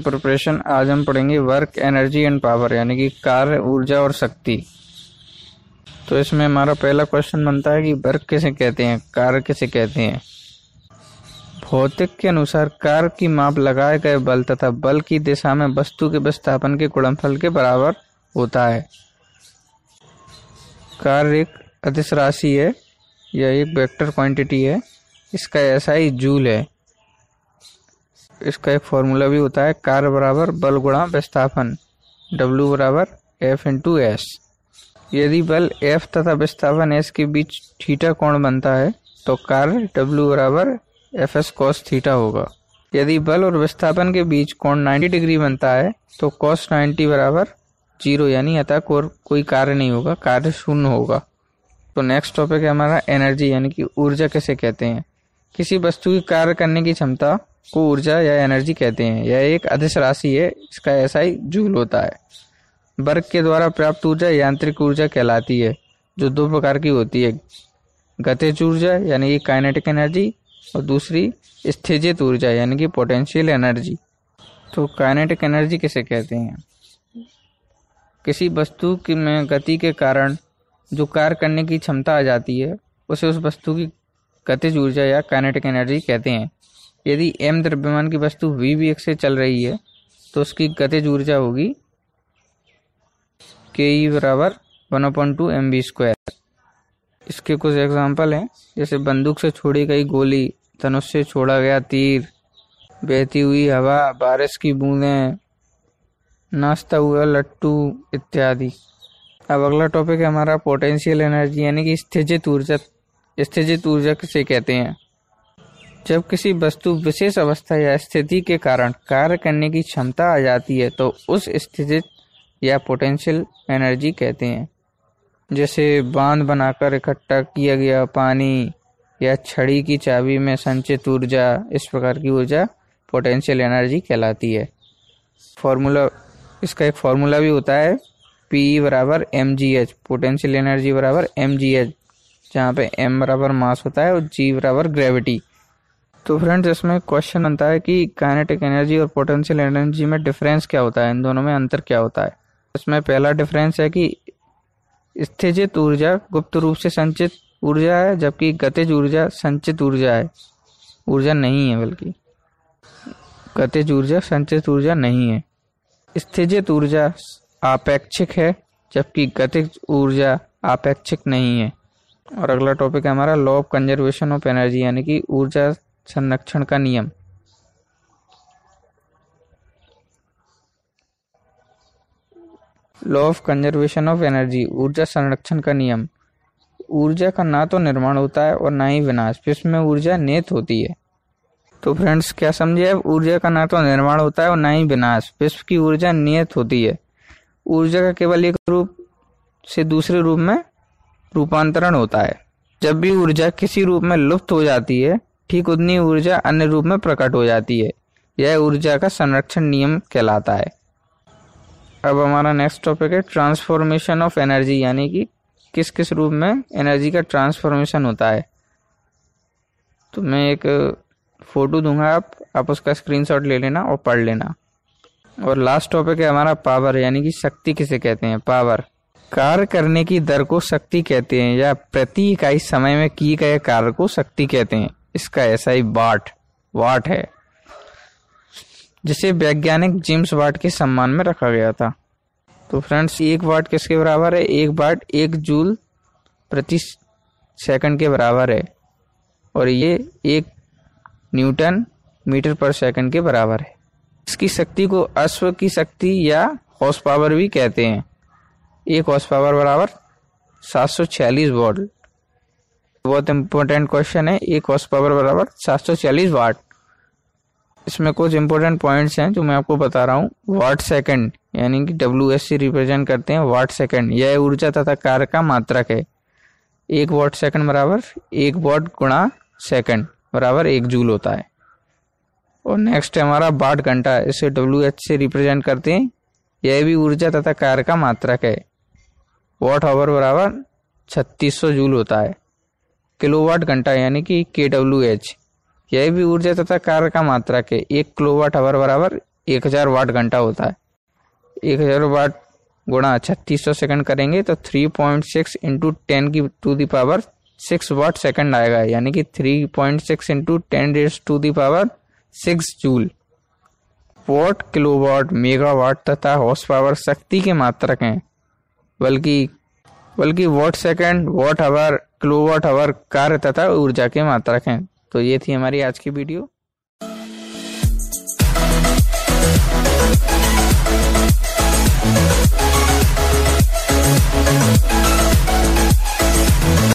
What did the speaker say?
Preparation आज हम पढ़ेंगे वर्क एनर्जी एंड पावर यानी कि कार्य, ऊर्जा और शक्ति। तो इसमें हमारा पहला क्वेश्चन बनता है कि वर्क किसे कहते हैं, कार्य किसे कहते हैं? भौतिक के अनुसार कार्य की माप लगाए गए बल तथा बल की दिशा में वस्तु के विस्थापन के गुणनफल के बराबर होता है। कार्य एक अदिश राशि है, या एक वेक्टर क्वांटिटी है, इसका ऐसा ही जूल है। इसका एक फॉर्मूला भी होता है कार्य बराबर बल गुणा विस्थापन डब्ल्यू बराबर एफ़ इंटू एस यदि बल एफ़ तथा विस्थापन एस के बीच थीटा कोण बनता है तो कार्य डब्ल्यू बराबर एफ़ एस कॉस थीटा होगा। यदि बल और विस्थापन के बीच कोण 90 डिग्री बनता है तो कॉस 90 बराबर ज़ीरो यानी अतः कोई कार्य नहीं होगा, कार्य शून्य होगा। तो नेक्स्ट टॉपिक है हमारा एनर्जी यानी कि ऊर्जा कैसे कहते हैं? किसी वस्तु की कार्य करने की क्षमता को ऊर्जा या एनर्जी कहते हैं। यह एक अधिश राशि है, इसका ऐसा ही जूल होता है। वर्ग के द्वारा प्राप्त ऊर्जा यांत्रिक ऊर्जा कहलाती है, जो दो प्रकार की होती है। गतिज ऊर्जा, यानी कि काइनेटिक एनर्जी और दूसरी स्थिजित ऊर्जा, यानी कि पोटेंशियल एनर्जी तो काइनेटिक एनर्जी किसे कहते हैं? किसी वस्तु की में गति के कारण जो कार्य करने की क्षमता आ जाती है, उसे उस वस्तु की गतिज ऊर्जा या काइनेटिक एनर्जी कहते हैं। यदि एम द्रव्यमान की वस्तु वी वेग से चल रही है तो उसकी गतिज ऊर्जा होगी के ई बराबर one upon two M V square इसके कुछ एग्ज़ाम्पल हैं, जैसे बंदूक से छोड़ी गई गोली, धनुष से छोड़ा गया तीर, बहती हुई हवा, बारिश की बूंदें, नाश्ता हुआ लट्टू इत्यादि। अब अगला टॉपिक है हमारा पोटेंशियल एनर्जी यानी कि स्थिजित ऊर्जा। स्थिजित ऊर्जा किसे कहते हैं? जब किसी वस्तु विशेष अवस्था या स्थिति के कारण कार्य करने की क्षमता आ जाती है तो उस स्थितित या पोटेंशियल एनर्जी कहते हैं। जैसे बाँध बनाकर इकट्ठा किया गया पानी या छड़ी की चाबी में संचित ऊर्जा, इस प्रकार की ऊर्जा पोटेंशियल एनर्जी कहलाती है। फॉर्मूला इसका एक फॉर्मूला भी होता है पीई बराबर M G H potential energy बराबर एम जी एच जहाँ पे एम बराबर मास होता है और जी बराबर ग्रेविटी तो फ्रेंड्स इसमें क्वेश्चन बनता है कि काइनेटिक एनर्जी और पोटेंशियल एनर्जी में डिफरेंस क्या होता है? इन दोनों में अंतर क्या होता है? इसमें पहला डिफरेंस है कि स्थिजित ऊर्जा गुप्त रूप से संचित ऊर्जा है, जबकि गतिज ऊर्जा संचित ऊर्जा है। ऊर्जा नहीं है बल्कि। गतिज ऊर्जा, संचित ऊर्जा नहीं है। स्थिजित ऊर्जा आपेक्षिक है, जबकि गतिज ऊर्जा आपेक्षिक नहीं है। और अगला टॉपिक है हमारा law of conservation of energy यानी कि ऊर्जा संरक्षण का नियम। Law of conservation of energy ऊर्जा संरक्षण का नियम। ऊर्जा का ना तो निर्माण होता है और ना ही विनाश इसमें ऊर्जा नेत होती है। तो फ्रेंड्स क्या समझे ऊर्जा का ना तो निर्माण होता है और ना ही विनाश विश्व की ऊर्जा नियत होती है। ऊर्जा का केवल एक रूप से दूसरे रूप में रूपांतरण होता है। जब भी ऊर्जा किसी रूप में लुप्त हो जाती है, ठीक उतनी ऊर्जा अन्य रूप में प्रकट हो जाती है। यह ऊर्जा का संरक्षण नियम कहलाता है। अब हमारा नेक्स्ट टॉपिक है ट्रांसफॉर्मेशन ऑफ़ एनर्जी यानी कि किस किस रूप में एनर्जी का ट्रांसफॉर्मेशन होता है। तो मैं एक फ़ोटो दूँगा आप आप उसका स्क्रीनशॉट ले लेना और पढ़ लेना। और लास्ट टॉपिक है हमारा पावर यानी कि शक्ति किसे कहते हैं? पावर कार्य करने की दर को शक्ति कहते हैं, या प्रति इकाई समय में किए गए कार्य को शक्ति कहते हैं। इसका ऐसा ही वाट वाट है, जिसे वैज्ञानिक जेम्स वाट के सम्मान में रखा गया था। तो फ्रेंड्स, एक वाट किसके बराबर है? एक वाट एक जूल प्रति सेकंड के बराबर है। और ये एक न्यूटन मीटर पर सेकंड के बराबर है। इसकी शक्ति को अश्व की शक्ति या हॉर्स पावर भी कहते हैं। एक हॉर्स पावर बराबर सात सौ छियालीस वॉट बहुत इंपॉर्टेंट क्वेश्चन है, एक हॉर्स पावर बराबर सात सौ छियालीस वाट इसमें कुछ इंपॉर्टेंट पॉइंट्स हैं जो मैं आपको बता रहा हूँ। वाट सेकंड यानी कि डब्ल्यू एस सी रिप्रेजेंट करते हैं वाट सेकंड यह ऊर्जा तथा कार्य का मात्रक है। एक वाट सेकंड बराबर एक वाट गुणा सेकंड बराबर एक जूल होता है। और नेक्स्ट है हमारा बाट घंटा, इसे डब्ल्यू एच से रिप्रेजेंट करते हैं। यह भी ऊर्जा तथा कार्य का मात्रक है। वाट आवर बराबर छत्तीस सौ जूल होता है। किलोवाट घंटा यानी कि के डब्ल्यू एच यह भी ऊर्जा तथा कार्य का मात्रक है एक किलोवाट आवर बराबर एक हज़ार वाट घंटा होता है। एक हज़ार वाट गुणा छत्तीस सौ सेकेंड करेंगे तो three point six into ten की to the power six watt second आएगा, यानी कि three point six into ten raise to the power six joule. Watt kilowatt megawatt तथा हॉर्स पावर शक्ति के मात्रक हैं। बल्कि बल्कि watt second watt hour kilowatt hour कार्य तथा ऊर्जा के मात्रा है। तो ये थी हमारी आज की वीडियो।